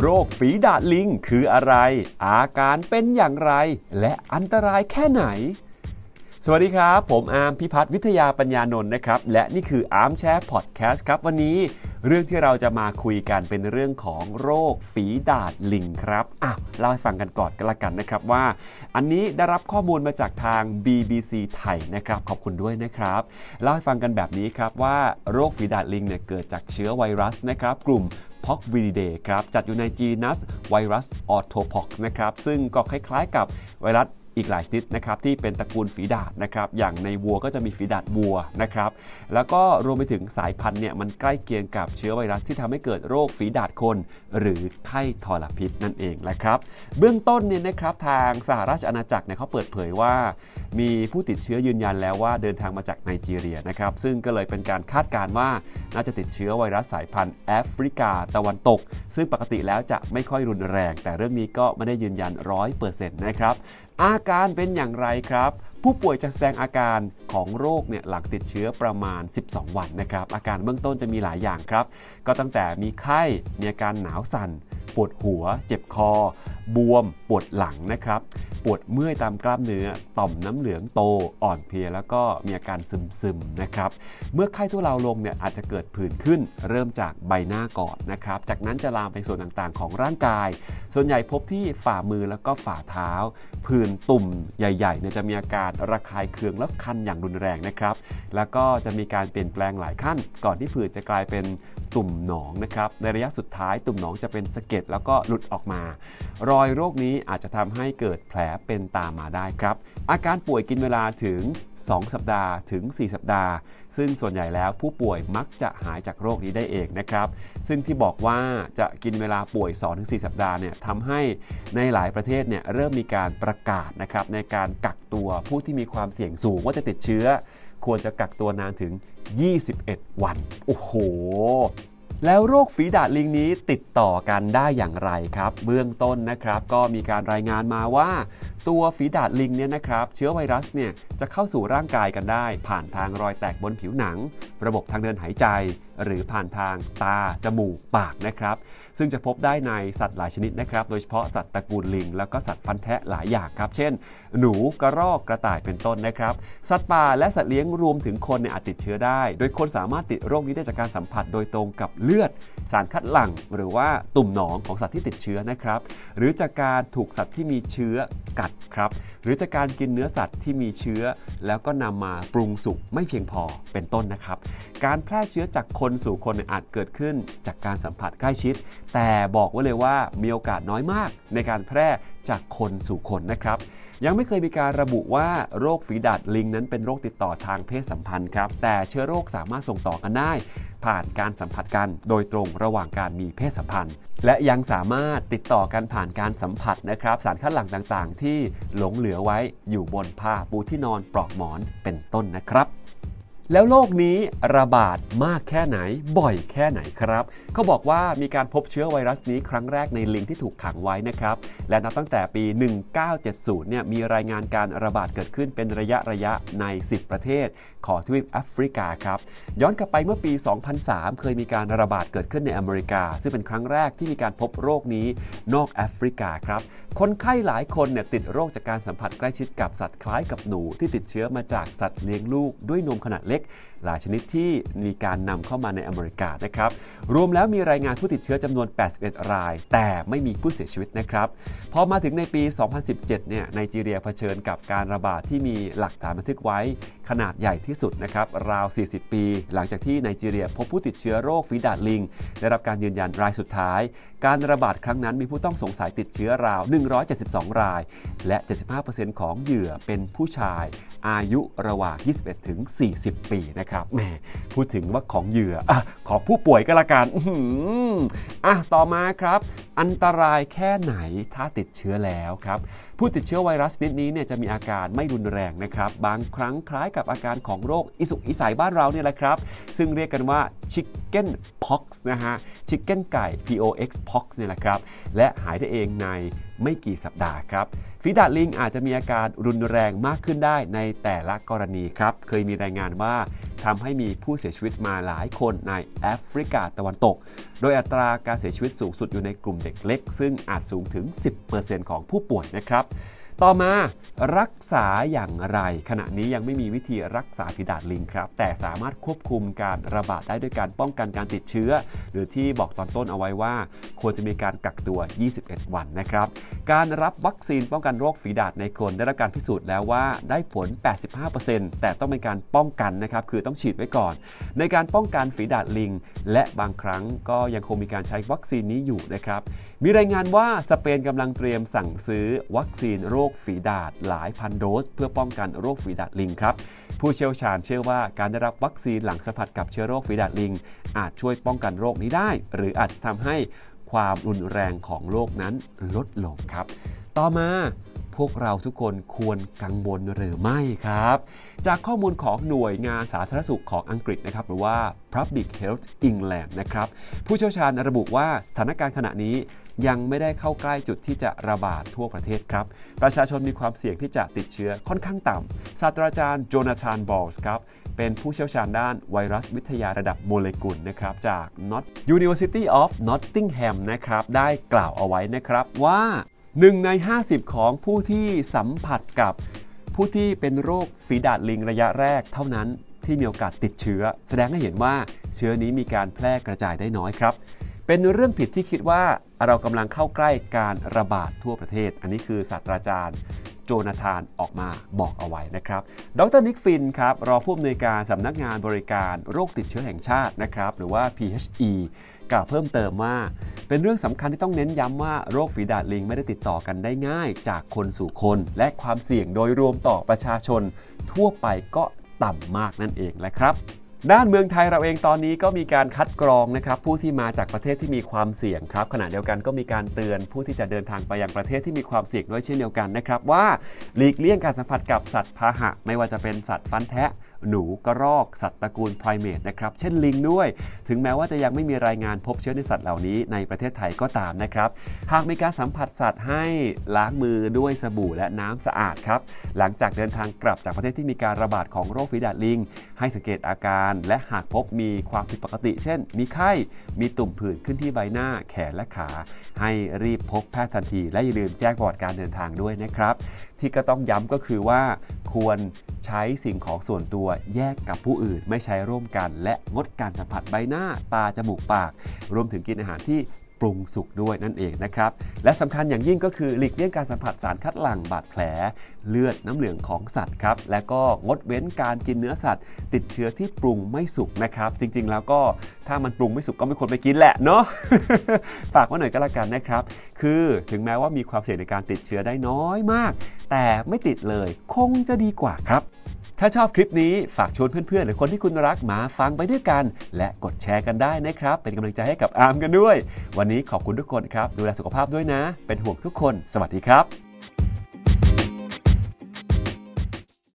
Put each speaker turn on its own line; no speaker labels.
โรคฝีดาษลิงคืออะไร อาการเป็นอย่างไร และอันตรายแค่ไหน สวัสดีครับ ผมอาร์มพิพัฒน์วิทยาปัญญานนท์นะครับ และนี่คือ Armchair พอดแคสต์ครับ วันนี้เรื่องที่เราจะมาคุยกันเป็นเรื่องของโรคฝีดาษลิงครับอะเล่าให้ฟังกันก่อนกันละกันนะครับว่า อันนี้ได้รับข้อมูลมาจากทาง BBC ไทยนะครับ ขอบคุณด้วยนะครับ เล่าให้ฟังกันแบบนี้ครับว่าโรคฝีดาดลิงเนี่ยเกิดจากเชื้อไวรัสนะครับ กลุ่ม p o x v i r i d a e ครับจัดอยู่ในจีนัสไวรัสออโตพ็อกนะครับซึ่งก็คล้ายๆกับไวรัส อีกหลายชนิดนะครับที่เป็นตระกูลฝีดาดนะครับอย่างในวัวก็จะมีฝีดาดวัวนะครับแล้วก็รวมไปถึงสายพันธุ์เนี่ยมันใกล้เคียงกับเชื้อไวรัสที่ทำให้เกิดโรคฝีดาดคน หรือไข้ทรพิษนั่นเองแหละครับเบื้องต้นเนี่ยนะครับทางสหราชอาณาจักรเนี่ยเขาเปิดเผยว่า มีผู้ติดเชื้อยืนยันแล้วว่าเดินทางมาจากไนจีเรียนะครับซึ่งก็เลยเป็นการคาดการณ์ว่าน่าจะติดเชื้อไวรัสสายพันธุ์แอฟริกาตะวันตก ซึ่งปกติแล้วจะไม่ค่อยรุนแรง แต่เรื่องนี้ก็ไม่ได้ยืนยัน100%นะครับอาการเป็นอย่างไรครับ ผู้ป่วยจะแสดงอาการของโรคเนี่ยหลังติดเชื้อประมาณ 12 วันนะครับ อาการเบื้องต้นจะมีหลายอย่างครับ ก็ตั้งแต่มีไข้ มีอาการหนาวสั่น ปวดหัว เจ็บคอ บวม ปวดหลังนะครับ ปวดเมื่อยตามกล้ามเนื้อ ต่อมน้ำเหลืองโต อ่อนเพลีย แล้วก็มีอาการซึมๆนะครับ เมื่อไข้ทุเลาลงเนี่ยอาจจะเกิดผื่นขึ้น เริ่มจากใบหน้าก่อนนะครับ จากนั้นจะลามไปส่วนต่างๆ ของร่างกาย ส่วนใหญ่พบที่ฝ่ามือแล้วก็ฝ่าเท้า ผื่นตุ่มใหญ่ๆเนี่ยจะมีอาการระคายเคืองและคันอย่างรุนแรงนะครับ แล้วก็จะมีการเปลี่ยนแปลงหลายขั้น ก่อนที่ผื่นจะกลายเป็น ตุ่มหนองนะครับ ในระยะสุดท้ายตุ่มหนองจะเป็นสะเก็ดแล้วก็หลุดออกมา รอยโรคนี้อาจจะทำให้เกิดแผลเป็นตามมาได้ครับ อาการป่วยกินเวลาถึง 2 สัปดาห์ถึง 4 สัปดาห์ ซึ่งส่วนใหญ่แล้วผู้ป่วยมักจะหายจากโรคนี้ได้เองนะครับ ซึ่งที่บอกว่าจะกินเวลาป่วย 2-4 สัปดาห์เนี่ยทำให้ในหลายประเทศเนี่ยเริ่มมีการประกาศนะครับในการกักตัวผู้ที่มีความเสี่ยงสูงว่าจะติดเชื้อ ควรจะกักตัวนานถึง 21 วัน โอ้โห แล้วโรคฝีดาดลิงนี้ติดต่อกันได้อย่างไรครับ เบื้องต้นนะครับ ก็มีการรายงานมาว่า ตัวฝีดาดลิงเนี่ยนะครับเชื้อไวรัสเนี่ยจะเข้าสู่ร่างกายกันได้ ผ่านทางรอยแตกบนผิวหนัง ระบบทางเดินหายใจ หรือผ่านทางตา จมูก ปากนะครับ ซึ่งจะพบได้ในสัตว์หลายชนิดนะครับ โดยเฉพาะสัตว์ตระกูลลิง แล้วก็สัตว์ฟันแทะหลายอย่างครับ เช่น หนูกระรอกกระต่ายเป็นต้นนะครับ สัตว์ป่าและสัตว์เลี้ยงรวมถึงคนเนี่ยอาจติดเชื้อได้ โดยคนสามารถติดโรคนี้ได้จากการสัมผัสโดยตรงกับเลือด สารคัดหลั่ง หรือว่าตุ่มหนองของสัตว์ที่ติดเชื้อนะครับ หรือจากการถูกสัตว์ที่มีเชื้อกัดครับ หรือจากการกินเนื้อสัตว์ที่มีเชื้อ แล้วก็นำมาปรุงสุกไม่เพียงพอเป็นต้นนะครับ การแพร่เชื้อจากคนสู่คนอาจเกิดขึ้นจากการสัมผัสใกล้ชิด แต่บอกไว้เลยว่ามีโอกาสน้อยมากในการแพร่ จากคนสู่คนนะครับ ยังไม่เคยมีการระบุว่าโรคฝีดาดลิงนั้นเป็นโรคติดต่อทางเพศสัมพันธ์ครับ แต่เชื้อโรคสามารถส่งต่อกันได้ ผ่านการสัมผัสกันโดยตรงระหว่างการมีเพศสัมพันธ์ และยังสามารถติดต่อกันผ่านการสัมผัสนะครับ สารคัดหลั่งต่างๆ ที่หลงเหลือไว้อยู่บนผ้าปูที่นอนปลอกหมอนเป็นต้นนะครับ แล้วโรคนี้ระบาดมากแค่ไหนบ่อยแค่ไหนครับเขาบอกว่ามีการพบเชื้อไวรัสนี้ครั้งแรกในลิงที่ถูกขังไว้นะครับ และนับตั้งแต่ปี 1970 เนี่ยมีรายงานการระบาดเกิดขึ้นเป็นระยะระยะใน 10 ประเทศ ของทวีปแอฟริกาครับ ย้อนกลับไปเมื่อปี 2003 เคยมีการระบาดเกิดขึ้นในอเมริกา ซึ่งเป็นครั้งแรกที่มีการพบโรคนี้นอกแอฟริกาครับคนไข้หลายคนเนี่ยติดโรคจากการสัมผัสใกล้ชิดกับสัตว์คล้ายกับหนูที่ติดเชื้อมาจากสัตว์เลี้ยงลูกด้วยนมขนาดเล็กหลายชนิดที่มีการนำเข้ามาในอเมริกานะครับ รวมแล้วมีรายงานผู้ติดเชื้อจำนวน 81 ราย แต่ไม่มีผู้เสียชีวิตนะครับ พอมาถึงในปี 2017 เนี่ยไนจีเรียเผชิญกับการระบาดที่มีหลักฐานบันทึกไว้ขนาดใหญ่ที่สุดนะครับราว 40 ปี หลังจากที่ไนจีเรียพบผู้ติดเชื้อโรคฝีดาดลิง ได้รับการยืนยันรายสุดท้าย การระบาดครั้งนั้นมีผู้ต้องสงสัยติดเชื้อราว 172 ราย และ 75%ของเหยื่อเป็นผู้ชาย อายุระหว่าง 21 ถึง 40ปีนะครับแหมพูดถึงว่าของเหยื่ออของผู้ป่วยก็แล้วกันอืมอะต่อมาครับ อันตรายแค่ไหนถ้าติดเชื้อแล้วครับ ผู้ติดเชื้อไวรัสนิดนี้เนี่ยจะมีอาการไม่รุนแรงนะครับ บางครั้งคล้ายกับอาการของโรคอิสุกอิสัยบ้านเราเนี่ยแหละครับ ซึ่งเรียกกันว่า chicken pox นะฮะ chicken ไก่ pox pox เนี่ยแหละครับ และหายได้เองในไม่กี่สัปดาห์ครับฝีดาดลิงอาจจะมีอาการรุนแรงมากขึ้นได้ในแต่ละกรณีครับ เคยมีรายงานว่าทำให้มีผู้เสียชีวิตมาหลายคนในแอฟริกาตะวันตก โดยอัตราการเสียชีวิตสูงสุดอยู่ในกลุ่มเด็กเล็ก ซึ่งอาจสูงถึง 10%ของผู้ป่วยนะครับ ต่อมารักษาอย่างไร ขณะนี้ยังไม่มีวิธีรักษาฝีดาดลิงครับ แต่สามารถควบคุมการระบาดได้ด้วยการป้องกันการติดเชื้อ หรือที่บอกตอนต้นเอาไว้ว่า ควรจะมีการกักตัว 21 วันนะครับ การรับวัคซีนป้องกันโรคฝีดาดในคนได้รับการพิสูจน์แล้วว่าได้ผล 85%แต่ต้องเป็นการป้องกันนะครับคือต้องฉีดไว้ก่อน ในการป้องกันฝีดาดลิง และบางครั้งก็ยังคงมีการใช้วัคซีนนี้อยู่นะครับมีรายงานว่าสเปนกำลังเตรียมสั่งซื้อวัคซีนโรคคฝีดาดหลายพันโดส เพื่อป้องกันโรคฝีดาดลิงครับ ผู้เชี่ยวชาญเชื่อว่าการได้รับวัคซีนหลังสัมผัสกับเชื้อโรคฝีดาดลิง อาจช่วยป้องกันโรคนี้ได้ หรืออาจจะทำให้ความรุนแรงของโรคนั้นลดลงครับ ต่อมา พวกเราทุกคนควรกังวลหรือไม่ครับ จากข้อมูลของหน่วยงานสาธารณสุขของอังกฤษนะครับหรือว่า Public Health England นะครับผู้เชี่ยวชาญระบุว่าสถานการณ์ขณะนี้ยังไม่ได้เข้าใกล้จุดที่จะระบาดทั่วประเทศครับ ประชาชนมีความเสี่ยงที่จะติดเชื้อค่อนข้างต่ำศาสตราจารย์โจนาธานบอลส์ครับ เป็นผู้เชี่ยวชาญด้านไวรัสวิทยาระดับโมเลกุลนะครับ จาก Not University of Nottingham นะครับ ได้กล่าวเอาไว้นะครับว่า 1 ใน 50 ของผู้ที่สัมผัสกับผู้ที่เป็นโรคฝีดาดลิงระยะแรกเท่านั้นที่มีโอกาสติดเชื้อ แสดงให้เห็นว่าเชื้อนี้มีการแพร่กระจายได้น้อยครับ เป็นเรื่องผิดที่คิดว่าเรากำลังเข้าใกล้การระบาดทั่วประเทศ อันนี้คือศาสตราจารย์ โจนาธานออกมาบอกเอาไว้นะครับ ดรนิกฟินครับรอผู้อำนวยการสำนักงานบริการโรคติดเชื้อแห่งชาตินะครับหรือว่า PHE กล่าวเพิ่มเติมว่า เป็นเรื่องสำคัญที่ต้องเน้นย้ำว่าโรคฝีดาดลิงไม่ได้ติดต่อกันได้ง่าย จากคนสู่คน และความเสี่ยงโดยรวมต่อประชาชน ทั่วไปก็ต่ำมากนั่นเองแหละครับ ด้านเมืองไทยเราเองตอนนี้ก็มีการคัดกรองนะครับผู้ที่มาจากประเทศที่มีความเสี่ยงครับขณะเดียวกันก็มีการเตือนผู้ที่จะเดินทางไปยังประเทศที่มีความเสี่ยงด้วยเช่นเดียวกันนะครับว่าหลีกเลี่ยงการสัมผัสกับสัตว์พาหะ ไม่ว่าจะเป็นสัตว์ฟันแทะ หนูกระรอกสัตว์ตระกูลไพรเมตนะครับ เช่นลิงด้วย ถึงแม้ว่าจะยังไม่มีรายงานพบเชื้อในสัตว์เหล่านี้ในประเทศไทยก็ตามนะครับ หากมีการสัมผัสสัตว์ให้ล้างมือด้วยสบู่และน้ำสะอาดครับ หลังจากเดินทางกลับจากประเทศที่มีการระบาดของโรคฝีดาดลิง ให้สังเกตอาการ และหากพบมีความผิดปกติ เช่น มีไข้ มีตุ่มผื่นขึ้นที่ใบหน้า แขนและขา ให้รีบพบแพทย์ทันที และอย่าลืมแจ้งประวัติการเดินทางด้วยนะครับ ที่ก็ต้องย้ำก็คือว่า ควรใช้สิ่งของส่วนตัวแยกกับผู้อื่นไม่ใช้ร่วมกัน และงดการสัมผัสใบหน้าตาจมูกปาก รวมถึงกินอาหารที่ รุงสุกด้วยนั่นเองนะครับ และสำคัญอย่างยิ่งก็คือหลีกเลี่ยงการสัมผัสสารคัดหลั่งบาดแผล เลือดน้ำเหลืองของสัตว์ครับและก็งดเว้นการกินเนื้อสัตว์ ติดเชื้อที่ปรุงไม่สุกนะครับ จริงๆ แล้วก็ถ้ามันปรุงไม่สุกก็ไม่ควรไปกินแหละเนาะฝากไว้หน่อยก็แล้วกันนะครับ คือถึงแม้ว่ามีความเสี่ยงในการติดเชื้อได้น้อยมาก แต่ไม่ติดเลยคงจะดีกว่าครับ ถ้าชอบคลิปนี้ฝากชวนเพื่อนๆ หรือคนที่คุณรักมาฟังไปด้วยกัน และกดแชร์กันได้นะครับ เป็นกำลังใจให้กับอาร์มกันด้วย วันนี้ขอบคุณทุกคนครับ ดูแลสุขภาพด้วยนะ เป็นห่วงทุกคน สวัสดีครับ